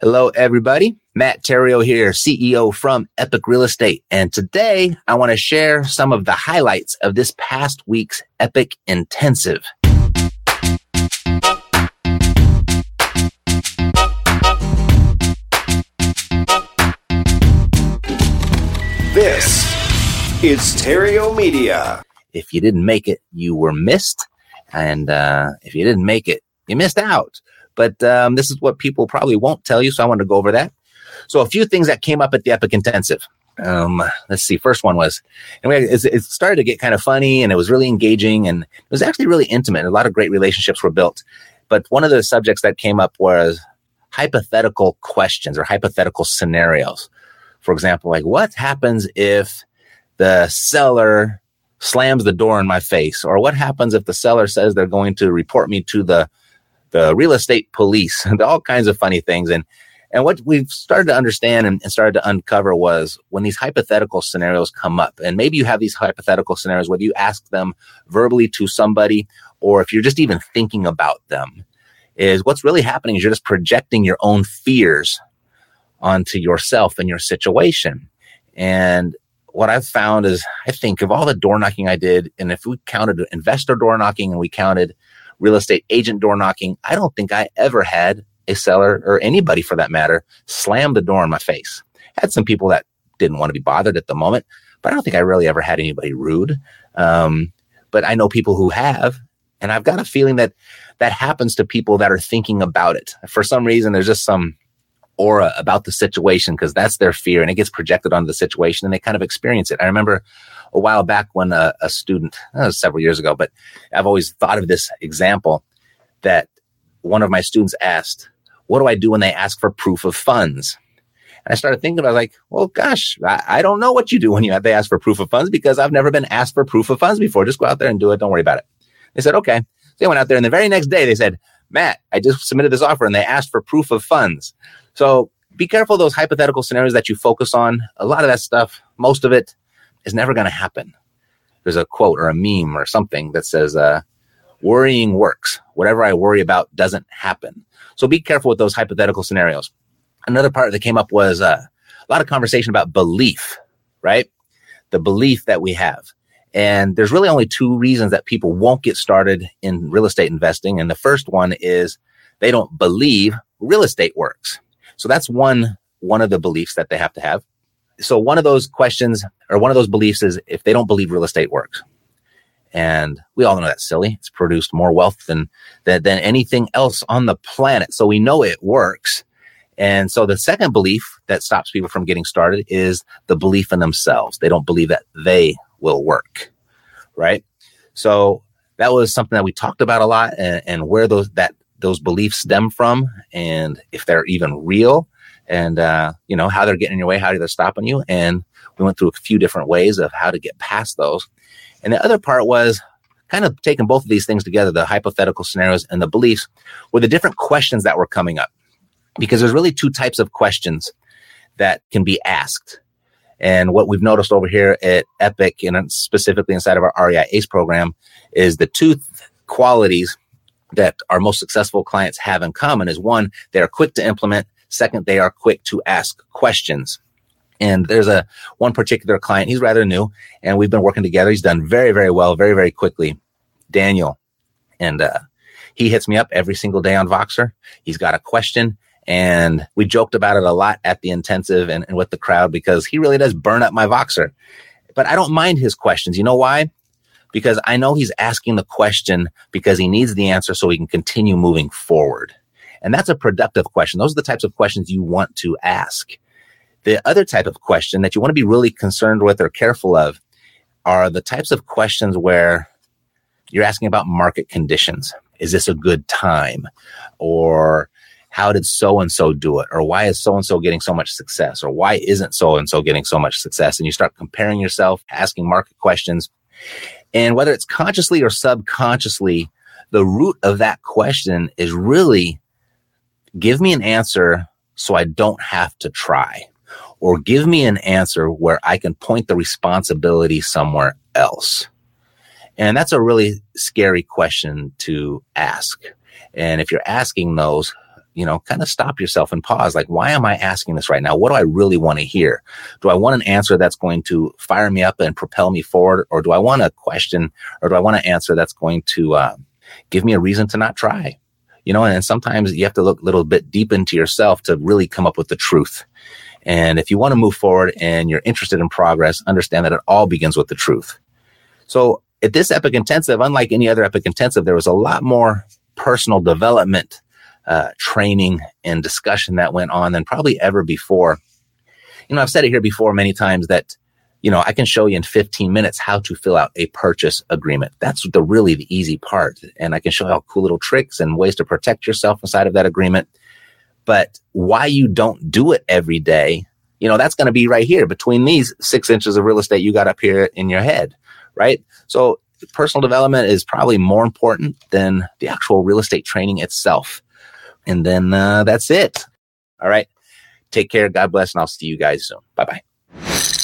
Hello, everybody. Matt Theriault here, CEO from Epic Real Estate. And today I want to share some of the highlights of this past week's Epic Intensive. This is Theriault Media. If you didn't make it, you were missed. And uh, if you didn't make it, you missed out. But um, this is what people probably won't tell you. So I want to go over that. So a few things that came up at the Epic Intensive. Um, let's see. First one was, and we, it started to get kind of funny and it was really engaging and it was actually really intimate. A lot of great relationships were built. But one of the subjects that came up was hypothetical questions or hypothetical scenarios. For example, like what happens if the seller slams the door in my face? Or what happens if the seller says they're going to report me to the the real estate police, and all kinds of funny things. And and what we've started to understand and, and, started to uncover was when these hypothetical scenarios come up, and maybe you have these hypothetical scenarios, whether you ask them verbally to somebody or if you're just even thinking about them, is what's really happening is you're just projecting your own fears onto yourself and your situation. And what I've found is I think of all the door knocking I did, and if we counted investor door knocking and we counted real estate agent door knocking. I don't think I ever had a seller or anybody for that matter slam the door in my face. I had some people that didn't want to be bothered at the moment, but I don't think I really ever had anybody rude. Um, but I know people who have, and I've got a feeling that that happens to people that are thinking about it. For some reason, there's just some aura about the situation because that's their fear and it gets projected onto the situation and they kind of experience it. I remember a while back when a, a student, uh, several years ago, but I've always thought of this example that one of my students asked, what do I do when they ask for proof of funds? And I started thinking, I was like, well, gosh, I, I, don't know what you do when you they ask for proof of funds because I've never been asked for proof of funds before. Just go out there and do it. Don't worry about it. They said, okay. So they went out there and the very next day they said, Matt, I just submitted this offer and they asked for proof of funds. So be careful those hypothetical scenarios that you focus on. A lot of that stuff, most of it is never going to happen. There's a quote or a meme or something that says, uh, worrying works. Whatever I worry about doesn't happen. So be careful with those hypothetical scenarios. Another part that came up was uh, a lot of conversation about belief, right? The belief that we have. And there's really only two reasons that people won't get started in real estate investing. And the first one is they don't believe real estate works. So that's one, one of the beliefs that they have to have so one of those questions or one of those beliefs is if they don't believe real estate works. And we all know that's silly. It's produced more wealth than, than, than anything else on the planet. So we know it works. And so the second belief that stops people from getting started is the belief in themselves. They don't believe that they will work. Right. So that was something that we talked about a lot and, and where those, that, those beliefs stem from and if they're even real and uh, you know how they're getting in your way, how they're stopping you, and we went through a few different ways of how to get past those. And the other part was kind of taking both of these things together, the hypothetical scenarios and the beliefs, were the different questions that were coming up, because there's really two types of questions that can be asked. And what we've noticed over here at Epic and specifically inside of our REI ACE program is the two qualities that our most successful clients have in common is one, they are quick to implement Second, they are quick to ask questions. And there's a one particular client, he's rather new and we've been working together. He's done very, very well, very, very quickly. Daniel. And, uh, he hits me up every single day on Voxer. He's got a question and we joked about it a lot at the intensive and, and with the crowd because he really does burn up my Voxer. But I don't mind his questions. You know why? Because I know he's asking the question because he needs the answer so he can continue moving forward. And that's a productive question. Those are the types of questions you want to ask. The other type of question that you want to be really concerned with or careful of are the types of questions where you're asking about market conditions. Is this a good time? Or how did so and so do it? Or why is so and so getting so much success? Or why isn't so and so getting so much success? And you start comparing yourself, asking market questions. And whether it's consciously or subconsciously, the root of that question is really give me an answer so I don't have to try or give me an answer where I can point the responsibility somewhere else. And that's a really scary question to ask. And if you're asking those, you know, kind of stop yourself and pause. Like, why am I asking this right now? What do I really want to hear? Do I want an answer that's going to fire me up and propel me forward? Or do I want a question or do I want an answer that's going to uh, give me a reason to not try? You know, and sometimes you have to look a little bit deep into yourself to really come up with the truth. And if you want to move forward and you're interested in progress, understand that it all begins with the truth. So at this Epic Intensive, unlike any other Epic Intensive, there was a lot more personal development uh, training and discussion that went on than probably ever before. You know, I've said it here before many times that, you know, I can show you in 15 minutes how to fill out a purchase agreement. That's the really the easy part. And I can show you all cool little tricks and ways to protect yourself inside of that agreement. But why you don't do it every day, you know, that's going to be right here between these six inches of real estate you got up here in your head, right? So personal development is probably more important than the actual real estate training itself. And then uh, that's it. All right. Take care. God bless. And I'll see you guys soon. Bye bye.